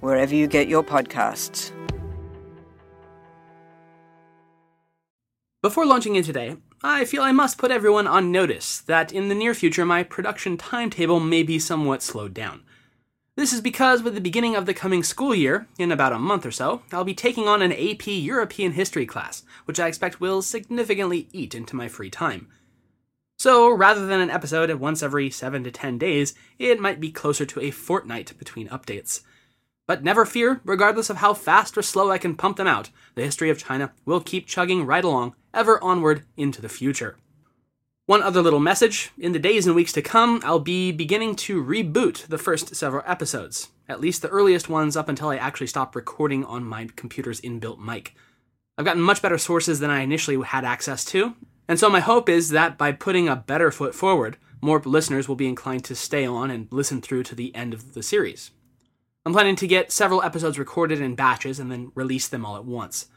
wherever you get your podcasts. Before launching in today, I feel I must put everyone on notice that in the near future my production timetable may be somewhat slowed down. This is because with the beginning of the coming school year, in about a month or so, I'll be taking on an AP European History class, which I expect will significantly eat into my free time. So, rather than an episode once every 7 to 10 days, it might be closer to a fortnight between updates. But never fear, regardless of how fast or slow I can pump them out, the history of China will keep chugging right along, ever onward into the future. One other little message in the days and weeks to come, I'll be beginning to reboot the first several episodes, at least the earliest ones up until I actually stop recording on my computer's inbuilt mic. I've gotten much better sources than I initially had access to, and so my hope is that by putting a better foot forward, more listeners will be inclined to stay on and listen through to the end of the series. I'm planning to get several episodes recorded in batches and then release them all at once.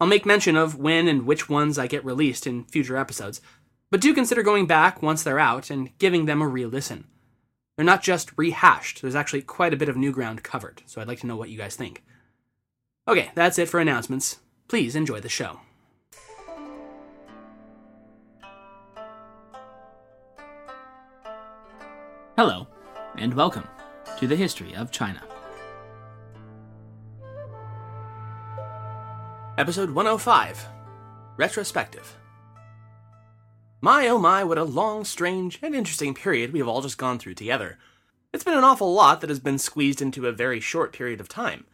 I'll make mention of when and which ones I get released in future episodes, but do consider going back once they're out and giving them a re listen. They're not just rehashed, there's actually quite a bit of new ground covered, so I'd like to know what you guys think. Okay, that's it for announcements. Please enjoy the show. Hello, and welcome to the History of China. Episode 105 Retrospective. My oh my, what a long, strange, and interesting period we have all just gone through together. It's been an awful lot that has been squeezed into a very short period of time.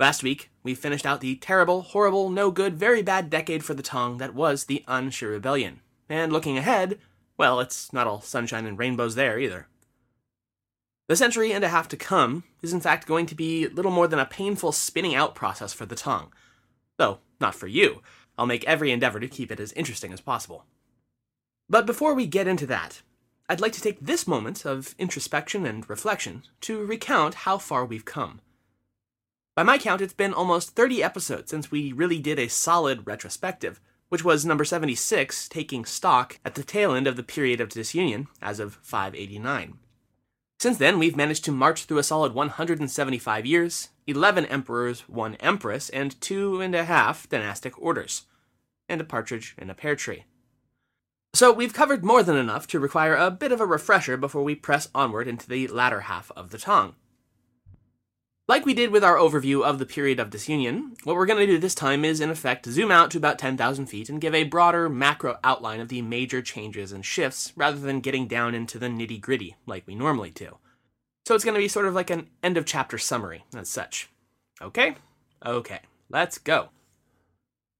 Last week, we finished out the terrible, horrible, no good, very bad decade for the Tang that was the An Shi Rebellion. And looking ahead, well, it's not all sunshine and rainbows there either. The century and a half to come is in fact going to be little more than a painful spinning out process for the Tang Though, not for you. I'll make every endeavor to keep it as interesting as possible. But before we get into that, I'd like to take this moment of introspection and reflection to recount how far we've come. By my count, it's been almost 30 episodes since we really did a solid retrospective, which was number 76, taking stock at the tail end of the period of disunion as of 589. Since then, we've managed to march through a solid 175 years, 11 emperors, 1 empress, and two and a half dynastic orders, and a partridge in a pear tree. So we've covered more than enough to require a bit of a refresher before we press onward into the latter half of the Tang. Like we did with our overview of the period of disunion, what we're going to do this time is, in effect, zoom out to about 10,000 feet and give a broader macro outline of the major changes and shifts rather than getting down into the nitty gritty like we normally do. So it's going to be sort of like an end of chapter summary as such. Okay? Okay, let's go.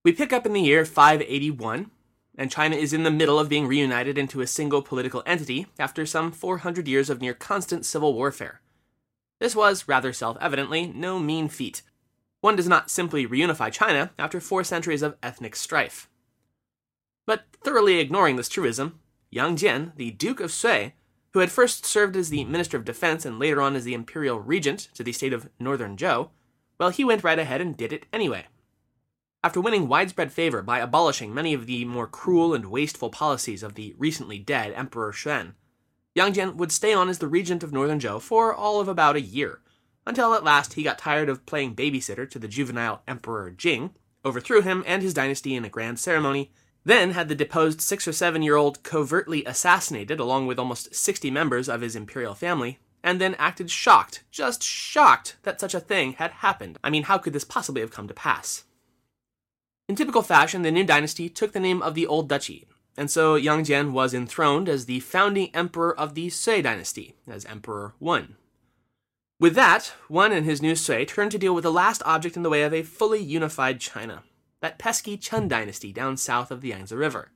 We pick up in the year 581, and China is in the middle of being reunited into a single political entity after some 400 years of near constant civil warfare. This was, rather self evidently, no mean feat. One does not simply reunify China after four centuries of ethnic strife. But thoroughly ignoring this truism, Yang Jian, the Duke of Sui, who had first served as the Minister of Defense and later on as the Imperial Regent to the state of Northern Zhou, well, he went right ahead and did it anyway. After winning widespread favor by abolishing many of the more cruel and wasteful policies of the recently dead Emperor Xuan, Yang would stay on as the regent of Northern Zhou for all of about a year, until at last he got tired of playing babysitter to the juvenile Emperor Jing, overthrew him and his dynasty in a grand ceremony, then had the deposed six or seven year old covertly assassinated along with almost 60 members of his imperial family, and then acted shocked, just shocked, that such a thing had happened. I mean, how could this possibly have come to pass? In typical fashion, the new dynasty took the name of the Old Duchy, and so Yang Jian was enthroned as the founding emperor of the Sui dynasty, as Emperor Wen. With that, Wen and his new Sui turned to deal with the last object in the way of a fully unified China, that pesky Chen dynasty down south of the Yangtze River.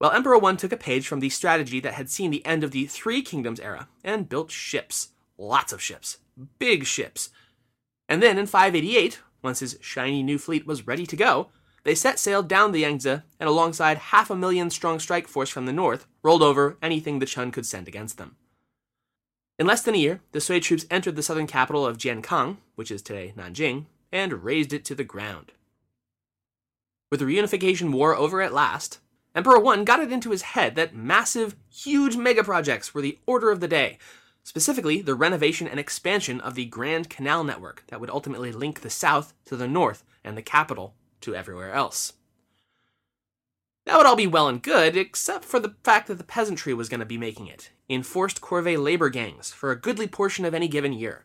Well, Emperor Wen took a page from the strategy that had seen the end of the Three Kingdoms era and built ships. Lots of ships. Big ships. And then in 588, once his shiny new fleet was ready to go, they set sail down the Yangtze and alongside half a million strong strike force from the north, rolled over anything the Chen could send against them. In less than a year, the Sui troops entered the southern capital of Jiankang, which is today Nanjing, and razed it to the ground. With the reunification war over at last, Emperor Wen got it into his head that massive, huge mega projects were the order of the day, specifically the renovation and expansion of the Grand Canal network that would ultimately link the south to the north and the capital to everywhere else. That would all be well and good, except for the fact that the peasantry was going to be making it, in forced corvée labor gangs, for a goodly portion of any given year.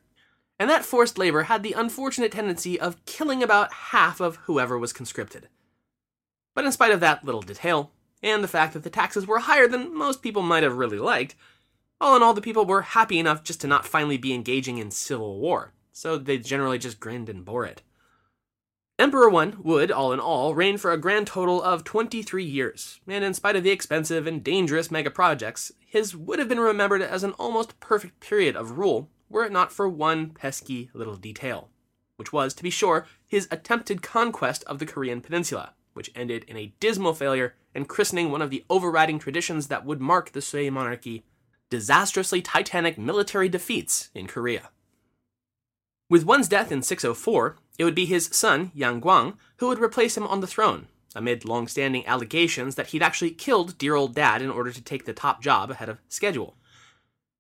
And that forced labor had the unfortunate tendency of killing about half of whoever was conscripted. But in spite of that little detail, and the fact that the taxes were higher than most people might have really liked, all in all, the people were happy enough just to not finally be engaging in civil war, so they generally just grinned and bore it. Emperor Wen would, all in all, reign for a grand total of 23 years, and in spite of the expensive and dangerous mega projects, his would have been remembered as an almost perfect period of rule were it not for one pesky little detail, which was, to be sure, his attempted conquest of the Korean peninsula, which ended in a dismal failure and christening one of the overriding traditions that would mark the Sui monarchy disastrously titanic military defeats in Korea. With Wen's death in 604, it would be his son, Yang Guang, who would replace him on the throne, amid long standing allegations that he'd actually killed dear old dad in order to take the top job ahead of schedule.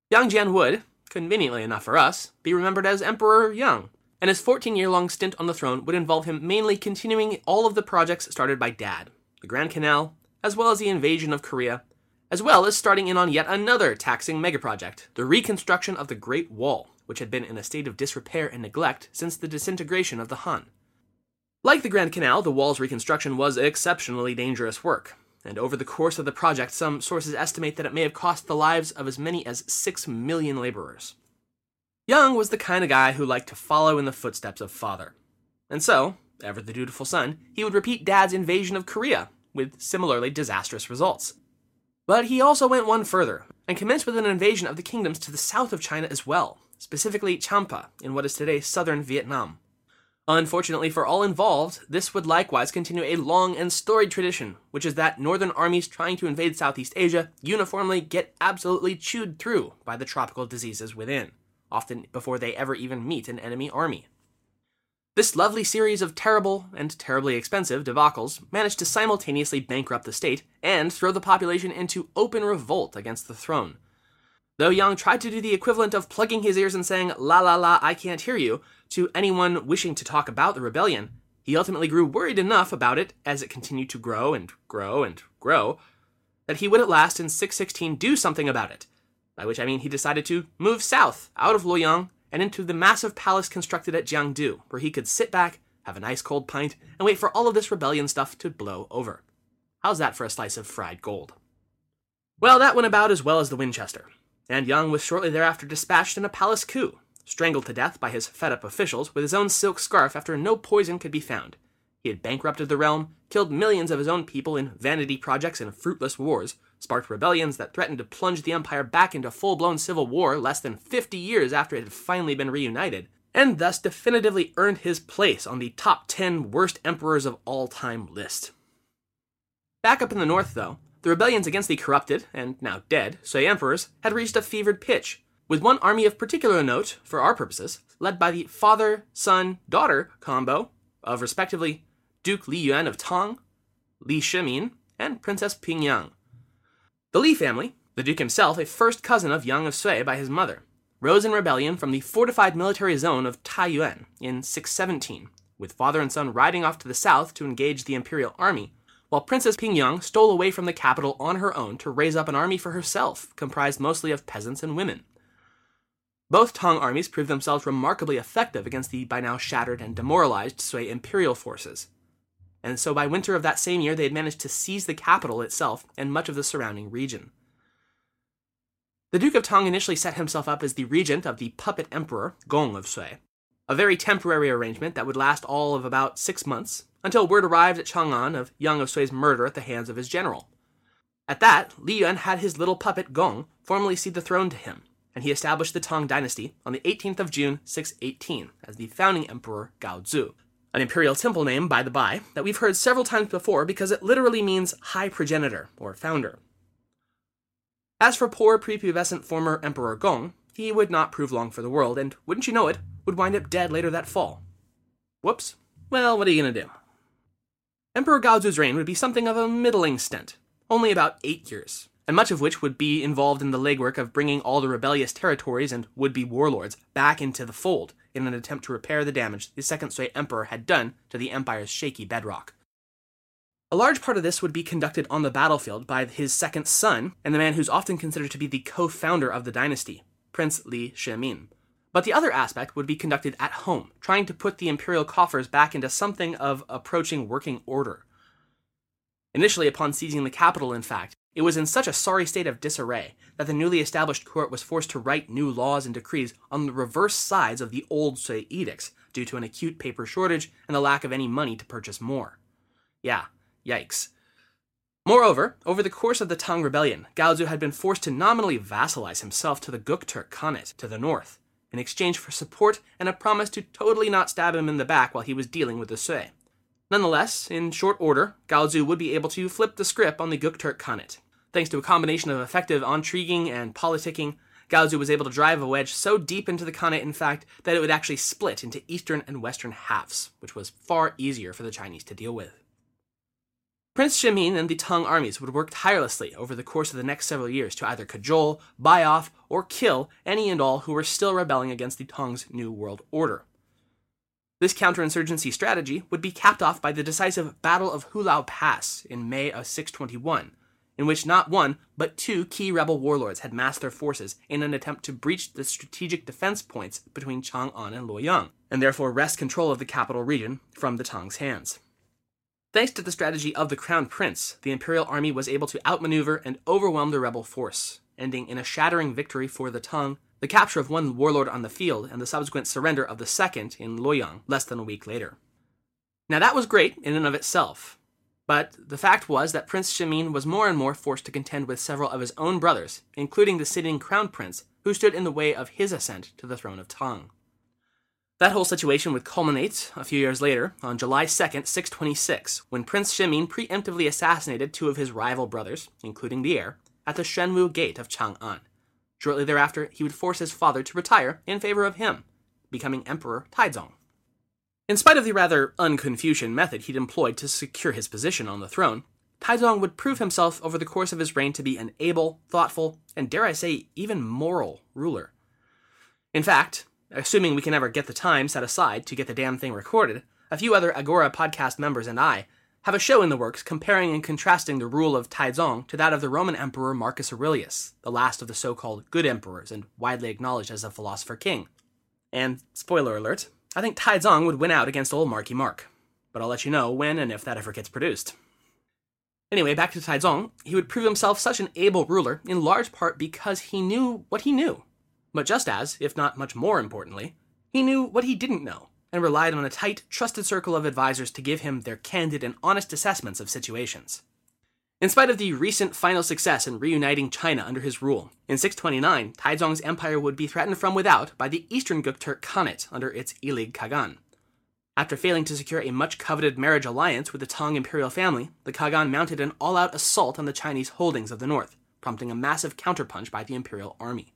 Yang Jian would, conveniently enough for us, be remembered as Emperor Yang, and his 14 year long stint on the throne would involve him mainly continuing all of the projects started by dad the Grand Canal, as well as the invasion of Korea, as well as starting in on yet another taxing megaproject the reconstruction of the Great Wall which had been in a state of disrepair and neglect since the disintegration of the Han. Like the Grand Canal, the wall's reconstruction was exceptionally dangerous work, and over the course of the project, some sources estimate that it may have cost the lives of as many as six million laborers. Yang was the kind of guy who liked to follow in the footsteps of father. And so, ever the dutiful son, he would repeat dad's invasion of Korea, with similarly disastrous results. But he also went one further, and commenced with an invasion of the kingdoms to the south of China as well, specifically Champa, in what is today southern Vietnam. Unfortunately for all involved, this would likewise continue a long and storied tradition, which is that northern armies trying to invade Southeast Asia uniformly get absolutely chewed through by the tropical diseases within, often before they ever even meet an enemy army. This lovely series of terrible and terribly expensive debacles managed to simultaneously bankrupt the state and throw the population into open revolt against the throne, Though Yang tried to do the equivalent of plugging his ears and saying, La la la, I can't hear you, to anyone wishing to talk about the rebellion, he ultimately grew worried enough about it as it continued to grow and grow and grow that he would at last in 616 do something about it. By which I mean he decided to move south, out of Luoyang, and into the massive palace constructed at Jiangdu, where he could sit back, have a nice cold pint, and wait for all of this rebellion stuff to blow over. How's that for a slice of fried gold? Well, that went about as well as the Winchester and Yang was shortly thereafter dispatched in a palace coup, strangled to death by his fed up officials with his own silk scarf after no poison could be found. He had bankrupted the realm, killed millions of his own people in vanity projects and fruitless wars, sparked rebellions that threatened to plunge the empire back into full blown civil war less than 50 years after it had finally been reunited, and thus definitively earned his place on the top 10 worst emperors of all time list. Back up in the north, though, the rebellions against the corrupted, and now dead, Sui emperors had reached a fevered pitch, with one army of particular note, for our purposes, led by the father son daughter combo of respectively Duke Li Yuan of Tang, Li Shimin, and Princess Pingyang. The Li family, the Duke himself a first cousin of Yang of Sui by his mother, rose in rebellion from the fortified military zone of Taiyuan in 617, with father and son riding off to the south to engage the imperial army while Princess Pingyang stole away from the capital on her own to raise up an army for herself, comprised mostly of peasants and women. Both Tang armies proved themselves remarkably effective against the by now shattered and demoralized Sui imperial forces. And so by winter of that same year, they had managed to seize the capital itself and much of the surrounding region. The Duke of Tang initially set himself up as the regent of the puppet emperor, Gong of Sui, a very temporary arrangement that would last all of about six months, until word arrived at Chang'an of Yang of Sui's murder at the hands of his general. At that, Li Yuan had his little puppet Gong formally cede the throne to him, and he established the Tang dynasty on the 18th of June 618 as the founding emperor Gaozu. An imperial temple name, by the by, that we've heard several times before because it literally means high progenitor or founder. As for poor prepubescent former Emperor Gong, he would not prove long for the world, and wouldn't you know it, would wind up dead later that fall. Whoops. Well, what are you gonna do? Emperor Gaozu's reign would be something of a middling stint, only about eight years, and much of which would be involved in the legwork of bringing all the rebellious territories and would be warlords back into the fold in an attempt to repair the damage the Second Sui Emperor had done to the empire's shaky bedrock. A large part of this would be conducted on the battlefield by his second son and the man who's often considered to be the co founder of the dynasty, Prince Li Shimin. But the other aspect would be conducted at home, trying to put the imperial coffers back into something of approaching working order. Initially, upon seizing the capital, in fact, it was in such a sorry state of disarray that the newly established court was forced to write new laws and decrees on the reverse sides of the old Sui edicts due to an acute paper shortage and the lack of any money to purchase more. Yeah, yikes. Moreover, over the course of the Tang Rebellion, Gaozu had been forced to nominally vassalize himself to the Göktürk Khanate to the north, in exchange for support and a promise to totally not stab him in the back while he was dealing with the Sui. Nonetheless, in short order, Gaozu would be able to flip the script on the Göktürk Khanate. Thanks to a combination of effective intriguing and politicking, Gaozu was able to drive a wedge so deep into the Khanate, in fact, that it would actually split into eastern and western halves, which was far easier for the Chinese to deal with. Prince Shimin and the Tang armies would work tirelessly over the course of the next several years to either cajole, buy off, or kill any and all who were still rebelling against the Tang's New World Order. This counterinsurgency strategy would be capped off by the decisive Battle of Hulao Pass in May of 621, in which not one, but two key rebel warlords had massed their forces in an attempt to breach the strategic defense points between Chang'an and Luoyang, and therefore wrest control of the capital region from the Tang's hands. Thanks to the strategy of the Crown Prince, the Imperial army was able to outmaneuver and overwhelm the rebel force, ending in a shattering victory for the Tang the capture of one warlord on the field, and the subsequent surrender of the second in Luoyang less than a week later. Now, that was great in and of itself, but the fact was that Prince Shimin was more and more forced to contend with several of his own brothers, including the sitting crown prince, who stood in the way of his ascent to the throne of Tang. That whole situation would culminate a few years later, on July 2nd, 626, when Prince Shimin preemptively assassinated two of his rival brothers, including the heir, at the Shenwu Gate of Chang'an. Shortly thereafter, he would force his father to retire in favor of him, becoming Emperor Taizong. In spite of the rather un-Confucian method he'd employed to secure his position on the throne, Taizong would prove himself over the course of his reign to be an able, thoughtful, and dare I say, even moral ruler. In fact, assuming we can ever get the time set aside to get the damn thing recorded, a few other Agora podcast members and I have a show in the works comparing and contrasting the rule of Taizong to that of the Roman Emperor Marcus Aurelius, the last of the so called good emperors and widely acknowledged as a philosopher king. And, spoiler alert, I think Taizong would win out against old Marky Mark. But I'll let you know when and if that ever gets produced. Anyway, back to Taizong, he would prove himself such an able ruler in large part because he knew what he knew. But just as, if not much more importantly, he knew what he didn't know and relied on a tight, trusted circle of advisors to give him their candid and honest assessments of situations. In spite of the recent final success in reuniting China under his rule, in 629, Taizong's empire would be threatened from without by the eastern Göktürk Khanate under its Ilig Kagan. After failing to secure a much coveted marriage alliance with the Tang imperial family, the Kagan mounted an all out assault on the Chinese holdings of the north, prompting a massive counterpunch by the imperial army.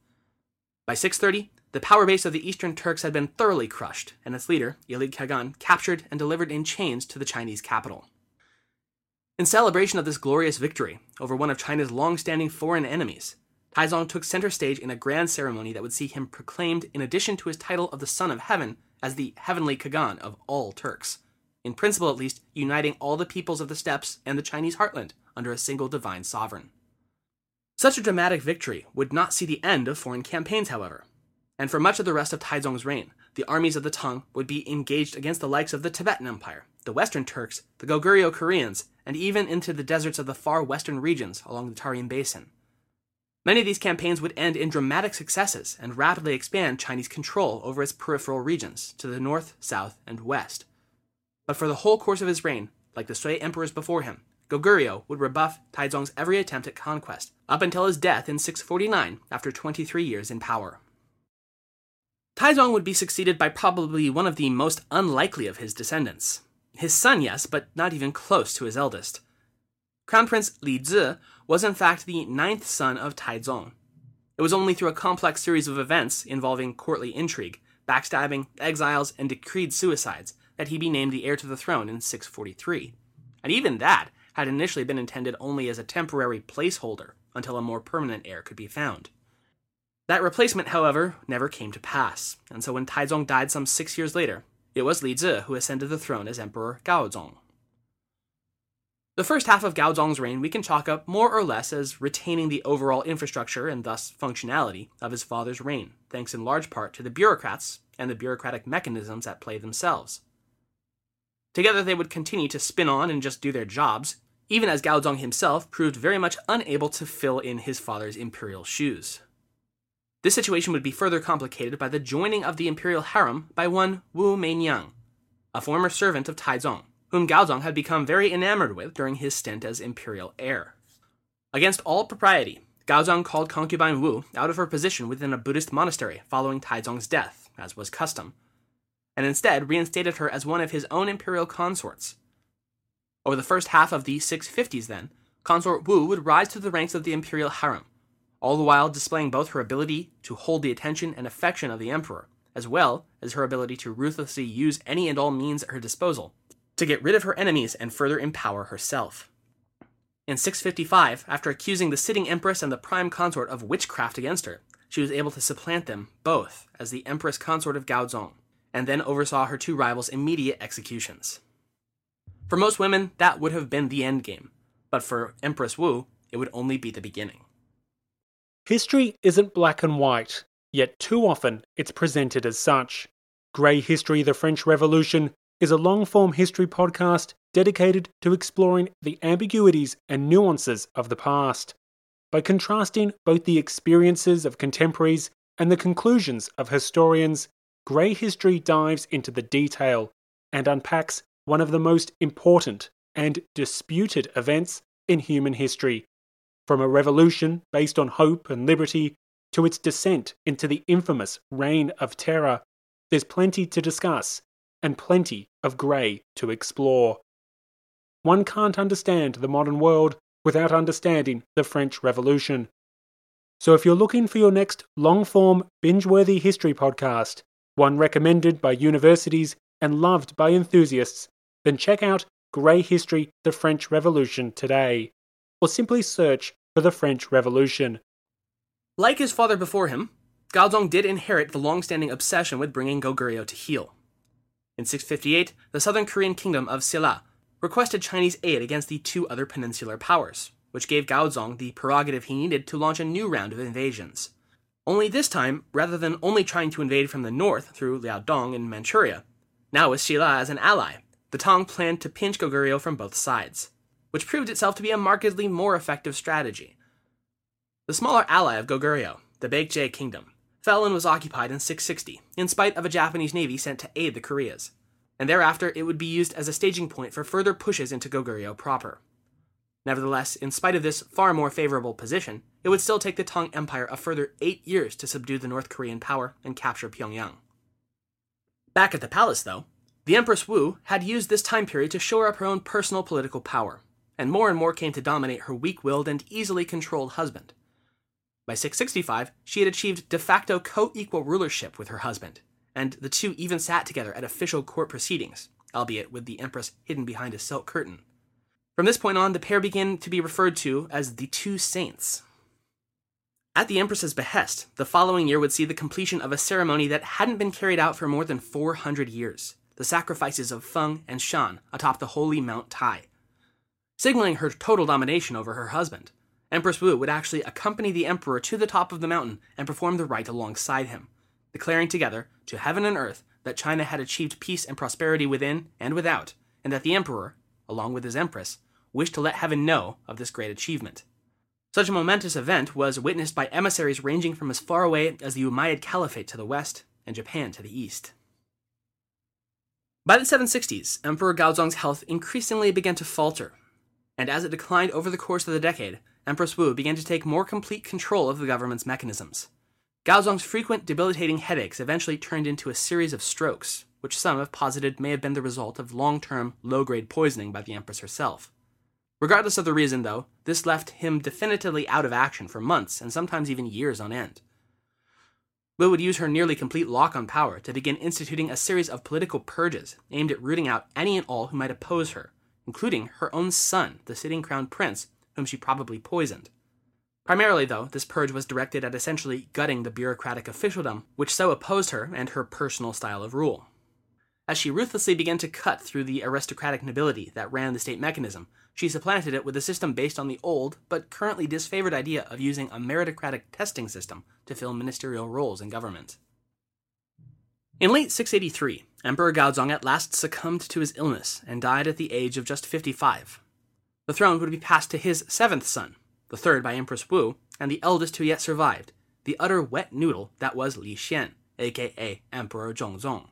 By 630, the power base of the Eastern Turks had been thoroughly crushed, and its leader, Ilig Kagan, captured and delivered in chains to the Chinese capital. In celebration of this glorious victory over one of China's long standing foreign enemies, Taizong took center stage in a grand ceremony that would see him proclaimed, in addition to his title of the Son of Heaven, as the Heavenly Kagan of all Turks, in principle at least, uniting all the peoples of the steppes and the Chinese heartland under a single divine sovereign. Such a dramatic victory would not see the end of foreign campaigns, however, and for much of the rest of Taizong's reign, the armies of the Tang would be engaged against the likes of the Tibetan Empire, the Western Turks, the Goguryeo Koreans, and even into the deserts of the far western regions along the Tarim Basin. Many of these campaigns would end in dramatic successes and rapidly expand Chinese control over its peripheral regions to the north, south, and west. But for the whole course of his reign, like the Sui emperors before him, Goguryeo would rebuff Taizong's every attempt at conquest, up until his death in 649 after 23 years in power. Taizong would be succeeded by probably one of the most unlikely of his descendants. His son, yes, but not even close to his eldest. Crown Prince Li Zhi was in fact the ninth son of Taizong. It was only through a complex series of events involving courtly intrigue, backstabbing, exiles, and decreed suicides that he be named the heir to the throne in 643. And even that had initially been intended only as a temporary placeholder until a more permanent heir could be found. That replacement, however, never came to pass, and so when Taizong died some six years later, it was Li Zhi who ascended the throne as Emperor Gaozong. The first half of Gaozong's reign we can chalk up more or less as retaining the overall infrastructure and thus functionality of his father's reign, thanks in large part to the bureaucrats and the bureaucratic mechanisms at play themselves. Together they would continue to spin on and just do their jobs, even as Gaozong himself proved very much unable to fill in his father's imperial shoes. This situation would be further complicated by the joining of the imperial harem by one Wu Meiniang, a former servant of Taizong, whom Gaozong had become very enamored with during his stint as imperial heir. Against all propriety, Gaozong called concubine Wu out of her position within a Buddhist monastery following Taizong's death, as was custom, and instead reinstated her as one of his own imperial consorts. Over the first half of the 650s, then, consort Wu would rise to the ranks of the imperial harem, all the while displaying both her ability to hold the attention and affection of the emperor, as well as her ability to ruthlessly use any and all means at her disposal to get rid of her enemies and further empower herself. In 655, after accusing the sitting empress and the prime consort of witchcraft against her, she was able to supplant them both as the empress consort of Gaozong, and then oversaw her two rivals' immediate executions. For most women, that would have been the end game, but for Empress Wu, it would only be the beginning. History isn't black and white, yet too often it's presented as such. Grey History The French Revolution is a long form history podcast dedicated to exploring the ambiguities and nuances of the past. By contrasting both the experiences of contemporaries and the conclusions of historians, Grey History dives into the detail and unpacks one of the most important and disputed events in human history. From a revolution based on hope and liberty to its descent into the infamous Reign of Terror, there's plenty to discuss and plenty of grey to explore. One can't understand the modern world without understanding the French Revolution. So if you're looking for your next long form, binge worthy history podcast, one recommended by universities and loved by enthusiasts, then check out Grey History The French Revolution today, or simply search for the French Revolution. Like his father before him, Gaozong did inherit the long standing obsession with bringing Goguryeo to heel. In 658, the southern Korean kingdom of Silla requested Chinese aid against the two other peninsular powers, which gave Gaozong the prerogative he needed to launch a new round of invasions. Only this time, rather than only trying to invade from the north through Liaodong in Manchuria, now with Silla as an ally, the Tang planned to pinch Goguryeo from both sides, which proved itself to be a markedly more effective strategy. The smaller ally of Goguryeo, the Baekje kingdom, fell and was occupied in 660, in spite of a Japanese navy sent to aid the Koreas, and thereafter it would be used as a staging point for further pushes into Goguryeo proper. Nevertheless, in spite of this far more favorable position, it would still take the Tang Empire a further eight years to subdue the North Korean power and capture Pyongyang. Back at the palace, though, the Empress Wu had used this time period to shore up her own personal political power, and more and more came to dominate her weak willed and easily controlled husband. By 665, she had achieved de facto co equal rulership with her husband, and the two even sat together at official court proceedings, albeit with the Empress hidden behind a silk curtain. From this point on, the pair began to be referred to as the Two Saints. At the Empress's behest, the following year would see the completion of a ceremony that hadn't been carried out for more than 400 years the sacrifices of Feng and Shan atop the holy Mount Tai, signaling her total domination over her husband. Empress Wu would actually accompany the emperor to the top of the mountain and perform the rite alongside him, declaring together to heaven and earth that China had achieved peace and prosperity within and without, and that the emperor, along with his empress, wished to let heaven know of this great achievement. Such a momentous event was witnessed by emissaries ranging from as far away as the Umayyad Caliphate to the west and Japan to the east. By the 760s, Emperor Gaozong's health increasingly began to falter, And as it declined over the course of the decade, Empress Wu began to take more complete control of the government's mechanisms. Gaozong's frequent debilitating headaches eventually turned into a series of strokes, which some have posited may have been the result of long term, low grade poisoning by the Empress herself. Regardless of the reason, though, this left him definitively out of action for months and sometimes even years on end. Wu would use her nearly complete lock on power to begin instituting a series of political purges aimed at rooting out any and all who might oppose her, including her own son, the sitting crown prince, whom she probably poisoned. Primarily, though, this purge was directed at essentially gutting the bureaucratic officialdom which so opposed her and her personal style of rule. As she ruthlessly began to cut through the aristocratic nobility that ran the state mechanism, she supplanted it with a system based on the old, but currently disfavored idea of using a meritocratic testing system to fill ministerial roles in government. In late 683, Emperor Gaozong at last succumbed to his illness and died at the age of just 55. The throne would be passed to his seventh son, the third by Empress Wu, and the eldest who yet survived, the utter wet noodle that was Li Xian, aka Emperor Zhongzong.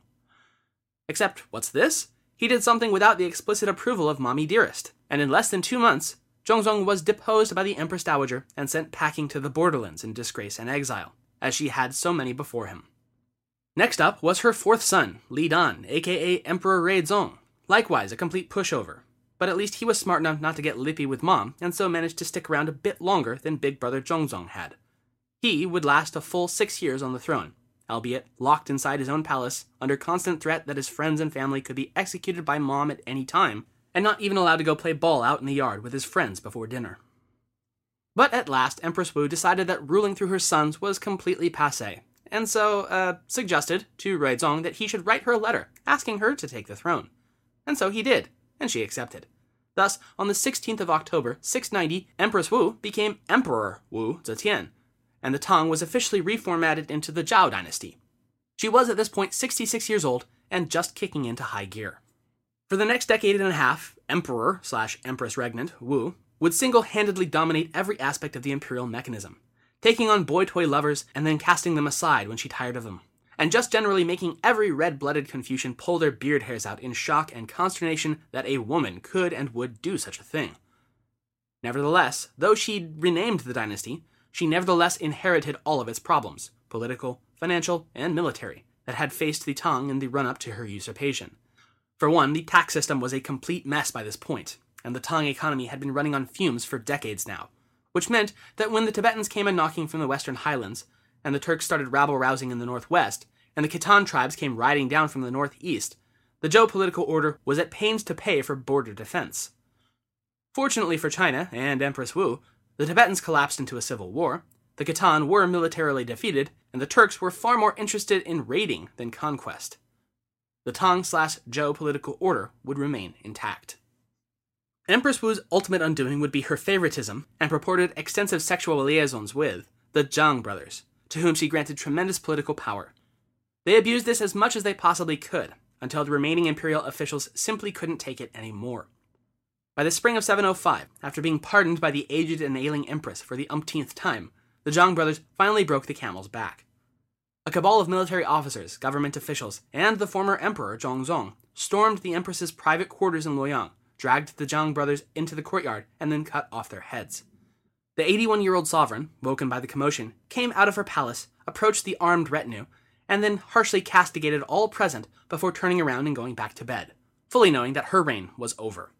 Except, what's this? He did something without the explicit approval of Mommy Dearest, and in less than two months, Zhongzong was deposed by the Empress Dowager and sent packing to the borderlands in disgrace and exile, as she had so many before him. Next up was her fourth son, Li Dan, aka Emperor Ruizong, likewise a complete pushover, but at least he was smart enough not to get lippy with mom, and so managed to stick around a bit longer than big brother Zhongzong had. He would last a full six years on the throne, albeit locked inside his own palace, under constant threat that his friends and family could be executed by mom at any time, and not even allowed to go play ball out in the yard with his friends before dinner. But at last, Empress Wu decided that ruling through her sons was completely passe, and so uh, suggested to Ruizong that he should write her a letter asking her to take the throne. And so he did, and she accepted. Thus, on the 16th of October, 690, Empress Wu became Emperor Wu Zetian, and the Tang was officially reformatted into the Zhou dynasty. She was at this point 66 years old and just kicking into high gear. For the next decade and a half, Emperor slash Empress Regnant Wu would single handedly dominate every aspect of the imperial mechanism, taking on boy toy lovers and then casting them aside when she tired of them, and just generally making every red blooded Confucian pull their beard hairs out in shock and consternation that a woman could and would do such a thing. Nevertheless, though she renamed the dynasty, she nevertheless inherited all of its problems political, financial, and military that had faced the Tang in the run up to her usurpation. For one, the tax system was a complete mess by this point, and the Tang economy had been running on fumes for decades now, which meant that when the Tibetans came a knocking from the western highlands, and the Turks started rabble rousing in the northwest, and the Khitan tribes came riding down from the northeast, the Zhou political order was at pains to pay for border defense. Fortunately for China and Empress Wu, the Tibetans collapsed into a civil war, the Khitan were militarily defeated, and the Turks were far more interested in raiding than conquest. The Tang slash Zhou political order would remain intact. Empress Wu's ultimate undoing would be her favoritism and purported extensive sexual liaisons with the Zhang brothers, to whom she granted tremendous political power. They abused this as much as they possibly could, until the remaining imperial officials simply couldn't take it anymore. By the spring of 705, after being pardoned by the aged and ailing empress for the umpteenth time, the Zhang brothers finally broke the camel's back. A cabal of military officers, government officials, and the former emperor Zhongzong stormed the empress's private quarters in Luoyang, dragged the Zhang brothers into the courtyard, and then cut off their heads. The 81 year old sovereign, woken by the commotion, came out of her palace, approached the armed retinue, and then harshly castigated all present before turning around and going back to bed, fully knowing that her reign was over.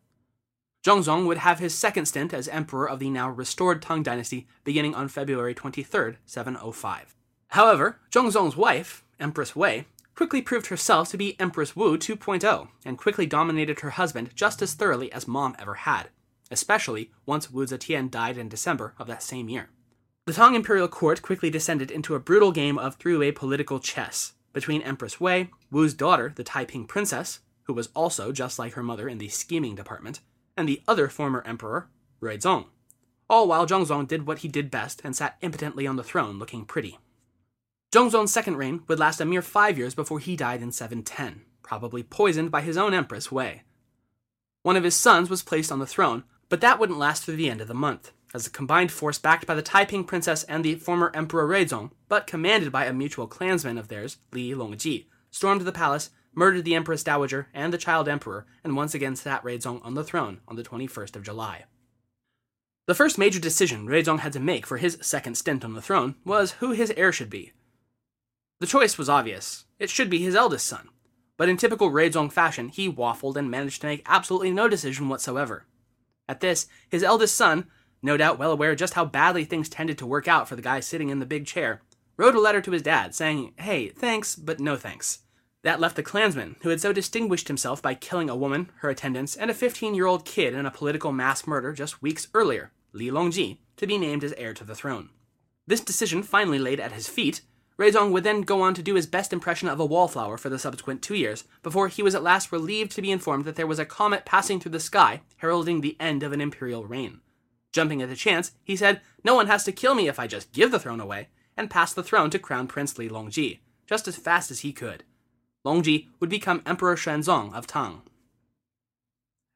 Zhongzong would have his second stint as emperor of the now restored Tang dynasty beginning on February 23, 705. However, Zhongzong's wife, Empress Wei, quickly proved herself to be Empress Wu 2.0 and quickly dominated her husband just as thoroughly as mom ever had, especially once Wu Zetian died in December of that same year. The Tang imperial court quickly descended into a brutal game of three-way political chess between Empress Wei, Wu's daughter, the Taiping princess, who was also just like her mother in the scheming department, and the other former emperor, Ruizong, all while Zhongzong did what he did best and sat impotently on the throne looking pretty. Zhongzong's second reign would last a mere five years before he died in 710, probably poisoned by his own empress, Wei. One of his sons was placed on the throne, but that wouldn't last through the end of the month, as a combined force backed by the Taiping princess and the former emperor Ruizong, but commanded by a mutual clansman of theirs, Li Longji, stormed the palace murdered the Empress Dowager and the child emperor, and once again sat Ruizong on the throne on the 21st of July. The first major decision Ruizong had to make for his second stint on the throne was who his heir should be. The choice was obvious. It should be his eldest son. But in typical Ruizong fashion, he waffled and managed to make absolutely no decision whatsoever. At this, his eldest son, no doubt well aware just how badly things tended to work out for the guy sitting in the big chair, wrote a letter to his dad saying, Hey, thanks, but no thanks. That left the clansman, who had so distinguished himself by killing a woman, her attendants, and a 15 year old kid in a political mass murder just weeks earlier, Li Longji, to be named as heir to the throne. This decision finally laid at his feet, Ruizong would then go on to do his best impression of a wallflower for the subsequent two years, before he was at last relieved to be informed that there was a comet passing through the sky, heralding the end of an imperial reign. Jumping at the chance, he said, No one has to kill me if I just give the throne away, and passed the throne to Crown Prince Li Longji, just as fast as he could. Longji would become Emperor Xuanzong of Tang.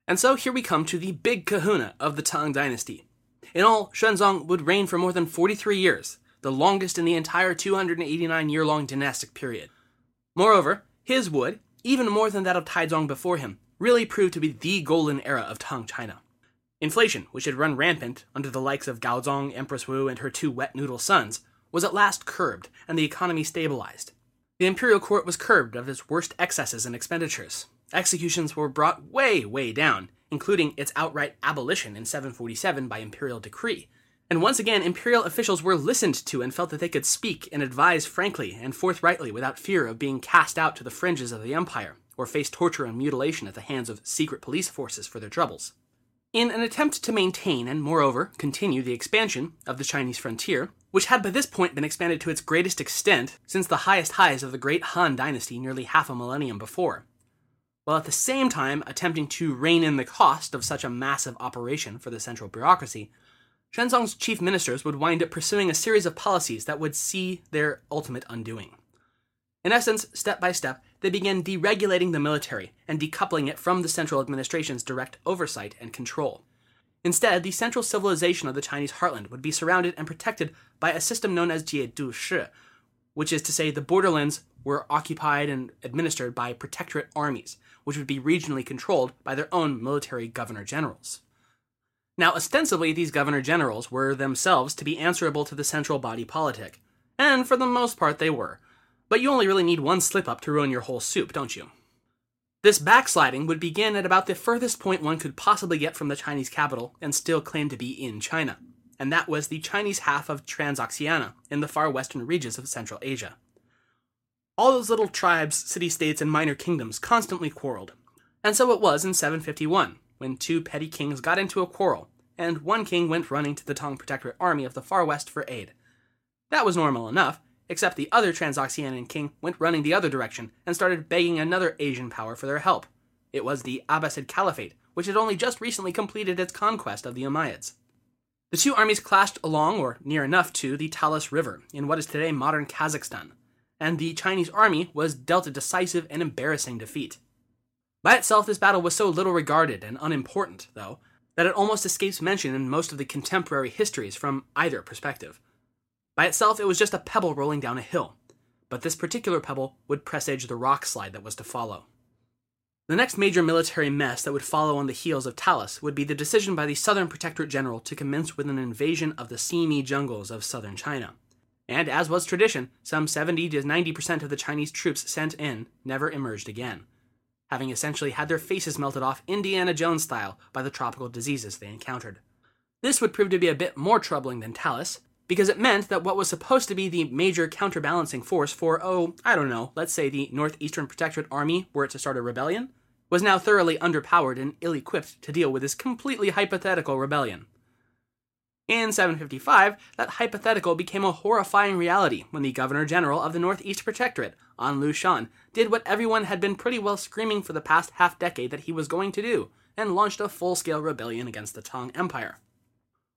And so here we come to the big kahuna of the Tang dynasty. In all, Xuanzong would reign for more than 43 years, the longest in the entire 289 year long dynastic period. Moreover, his would, even more than that of Taizong before him, really proved to be the golden era of Tang China. Inflation, which had run rampant under the likes of Gaozong, Empress Wu, and her two wet noodle sons, was at last curbed, and the economy stabilized. The imperial court was curbed of its worst excesses and expenditures. Executions were brought way, way down, including its outright abolition in 747 by imperial decree, and once again, imperial officials were listened to and felt that they could speak and advise frankly and forthrightly without fear of being cast out to the fringes of the empire or face torture and mutilation at the hands of secret police forces for their troubles. In an attempt to maintain and, moreover, continue the expansion of the Chinese frontier, which had by this point been expanded to its greatest extent since the highest highs of the great Han dynasty nearly half a millennium before, while at the same time attempting to rein in the cost of such a massive operation for the central bureaucracy, Xuanzong's chief ministers would wind up pursuing a series of policies that would see their ultimate undoing. In essence, step by step, they began deregulating the military and decoupling it from the central administration's direct oversight and control. Instead, the central civilization of the Chinese heartland would be surrounded and protected by a system known as Jie Du Shi, which is to say the borderlands were occupied and administered by protectorate armies, which would be regionally controlled by their own military governor generals. Now, ostensibly, these governor generals were themselves to be answerable to the central body politic, and for the most part they were. But you only really need one slip up to ruin your whole soup, don't you? This backsliding would begin at about the furthest point one could possibly get from the Chinese capital and still claim to be in China, and that was the Chinese half of Transoxiana in the far western regions of Central Asia. All those little tribes, city states, and minor kingdoms constantly quarreled, and so it was in 751 when two petty kings got into a quarrel, and one king went running to the Tang Protectorate army of the far west for aid. That was normal enough, except the other Transoxianian king went running the other direction and started begging another Asian power for their help. It was the Abbasid Caliphate, which had only just recently completed its conquest of the Umayyads. The two armies clashed along, or near enough to, the Talas River, in what is today modern Kazakhstan, and the Chinese army was dealt a decisive and embarrassing defeat. By itself, this battle was so little regarded and unimportant, though, that it almost escapes mention in most of the contemporary histories from either perspective. By itself, it was just a pebble rolling down a hill, but this particular pebble would presage the rock slide that was to follow. The next major military mess that would follow on the heels of Talas would be the decision by the Southern Protectorate General to commence with an invasion of the Simi jungles of southern China. And as was tradition, some 70 to 90% of the Chinese troops sent in never emerged again having essentially had their faces melted off Indiana Jones style by the tropical diseases they encountered. This would prove to be a bit more troubling than Talas, because it meant that what was supposed to be the major counterbalancing force for, oh, I don't know, let's say the Northeastern Protectorate Army were it to start a rebellion, was now thoroughly underpowered and ill equipped to deal with this completely hypothetical rebellion. In 755, that hypothetical became a horrifying reality when the Governor General of the Northeast Protectorate, An Lushan, did what everyone had been pretty well screaming for the past half decade that he was going to do, and launched a full scale rebellion against the Tang Empire.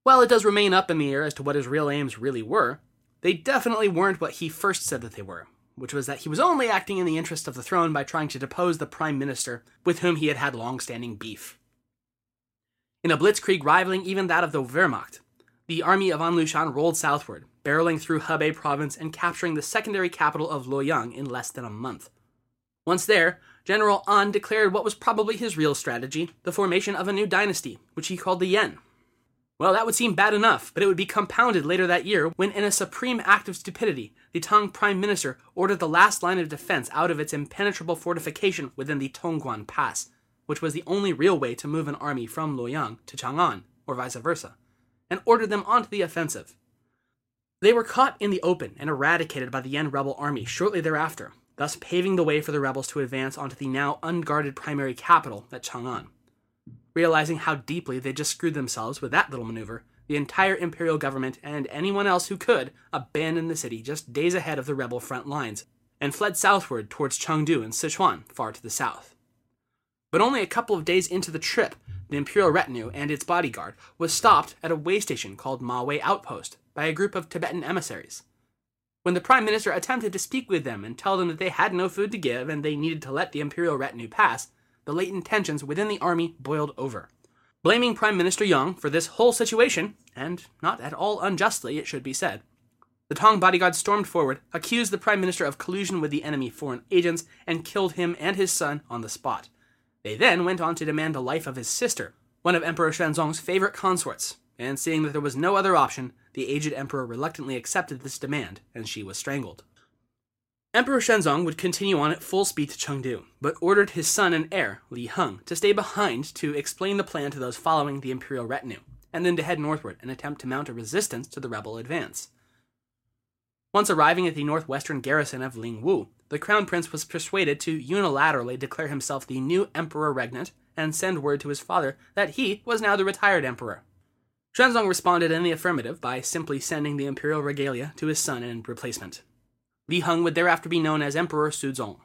While it does remain up in the air as to what his real aims really were, they definitely weren't what he first said that they were, which was that he was only acting in the interest of the throne by trying to depose the prime minister with whom he had had long standing beef. In a blitzkrieg rivaling even that of the Wehrmacht, the army of An Lushan rolled southward, barreling through Hebei province and capturing the secondary capital of Luoyang in less than a month. Once there, General An declared what was probably his real strategy the formation of a new dynasty, which he called the Yan. Well, that would seem bad enough, but it would be compounded later that year when, in a supreme act of stupidity, the Tang Prime Minister ordered the last line of defense out of its impenetrable fortification within the Tongguan Pass, which was the only real way to move an army from Luoyang to Chang'an, or vice versa, and ordered them onto the offensive. They were caught in the open and eradicated by the Yan rebel army shortly thereafter, thus paving the way for the rebels to advance onto the now unguarded primary capital at Chang'an. Realizing how deeply they just screwed themselves with that little maneuver, the entire imperial government and anyone else who could abandoned the city just days ahead of the rebel front lines and fled southward towards Chengdu and Sichuan, far to the south. But only a couple of days into the trip, the imperial retinue and its bodyguard was stopped at a way station called Ma Wei Outpost by a group of Tibetan emissaries. When the prime minister attempted to speak with them and tell them that they had no food to give and they needed to let the imperial retinue pass, the latent tensions within the army boiled over. Blaming Prime Minister Yang for this whole situation, and not at all unjustly, it should be said, the Tang bodyguard stormed forward, accused the Prime Minister of collusion with the enemy foreign agents, and killed him and his son on the spot. They then went on to demand the life of his sister, one of Emperor Xuanzong's favorite consorts, and seeing that there was no other option, the aged emperor reluctantly accepted this demand, and she was strangled. Emperor Xuanzong would continue on at full speed to Chengdu, but ordered his son and heir, Li Heng, to stay behind to explain the plan to those following the imperial retinue, and then to head northward and attempt to mount a resistance to the rebel advance. Once arriving at the northwestern garrison of Lingwu, the crown prince was persuaded to unilaterally declare himself the new emperor regnant and send word to his father that he was now the retired emperor. Xuanzong responded in the affirmative by simply sending the imperial regalia to his son in replacement. Li Heng would thereafter be known as Emperor Suzong.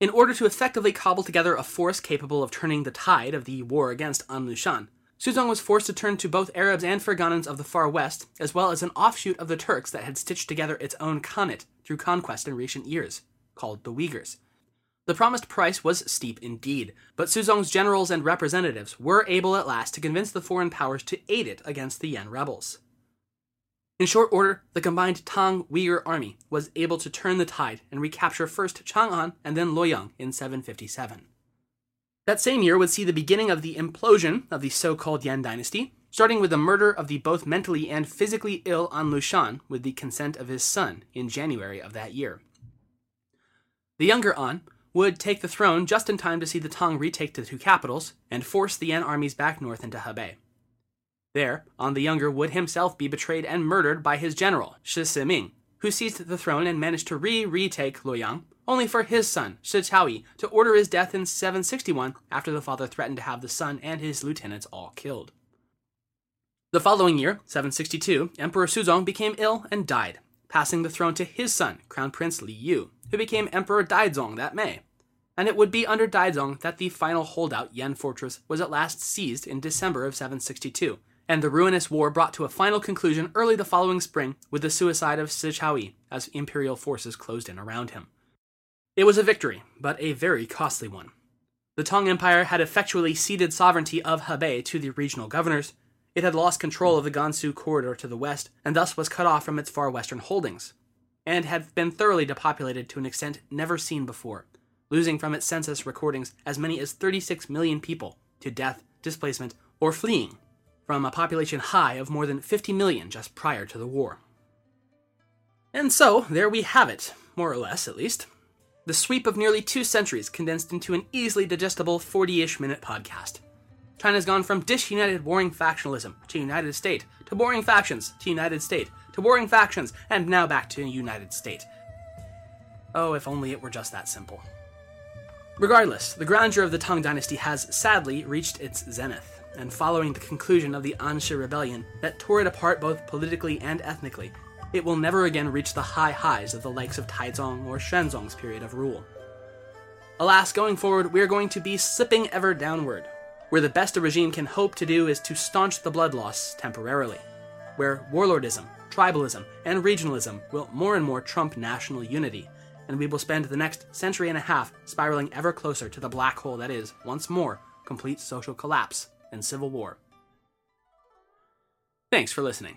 In order to effectively cobble together a force capable of turning the tide of the war against An Lushan, Suzong was forced to turn to both Arabs and Ferganans of the far west, as well as an offshoot of the Turks that had stitched together its own Khanate through conquest in recent years, called the Uyghurs. The promised price was steep indeed, but Suzong's generals and representatives were able at last to convince the foreign powers to aid it against the Yan rebels. In short order, the combined Tang Uyghur army was able to turn the tide and recapture first Chang'an and then Luoyang in 757. That same year would see the beginning of the implosion of the so called Yan dynasty, starting with the murder of the both mentally and physically ill An Lushan with the consent of his son in January of that year. The younger An would take the throne just in time to see the Tang retake the two capitals and force the Yan armies back north into Hebei. There, An the Younger would himself be betrayed and murdered by his general, Shi Siming, who seized the throne and managed to re-retake Luoyang, only for his son, Shi Chaoyi, to order his death in 761 after the father threatened to have the son and his lieutenants all killed. The following year, 762, Emperor Suzong became ill and died, passing the throne to his son, Crown Prince Li Yu, who became Emperor Daizong that May. And it would be under Daizong that the final holdout Yan fortress was at last seized in December of 762, and the ruinous war brought to a final conclusion early the following spring with the suicide of Shi Chaoyi as imperial forces closed in around him. It was a victory, but a very costly one. The Tang Empire had effectually ceded sovereignty of Hebei to the regional governors. It had lost control of the Gansu corridor to the west, and thus was cut off from its far western holdings, and had been thoroughly depopulated to an extent never seen before, losing from its census recordings as many as 36 million people to death, displacement, or fleeing from a population high of more than 50 million just prior to the war. And so, there we have it, more or less at least. The sweep of nearly two centuries condensed into an easily digestible 40 ish minute podcast. China's gone from disunited warring factionalism to United State, to warring factions to United State, to warring factions, and now back to United State. Oh, if only it were just that simple. Regardless, the grandeur of the Tang Dynasty has sadly reached its zenith and following the conclusion of the An Shi Rebellion that tore it apart both politically and ethnically, it will never again reach the high highs of the likes of Taizong or Xuanzong's period of rule. Alas, going forward, we are going to be slipping ever downward, where the best a regime can hope to do is to staunch the blood loss temporarily, where warlordism, tribalism, and regionalism will more and more trump national unity, and we will spend the next century and a half spiraling ever closer to the black hole that is, once more, complete social collapse and civil war. Thanks for listening.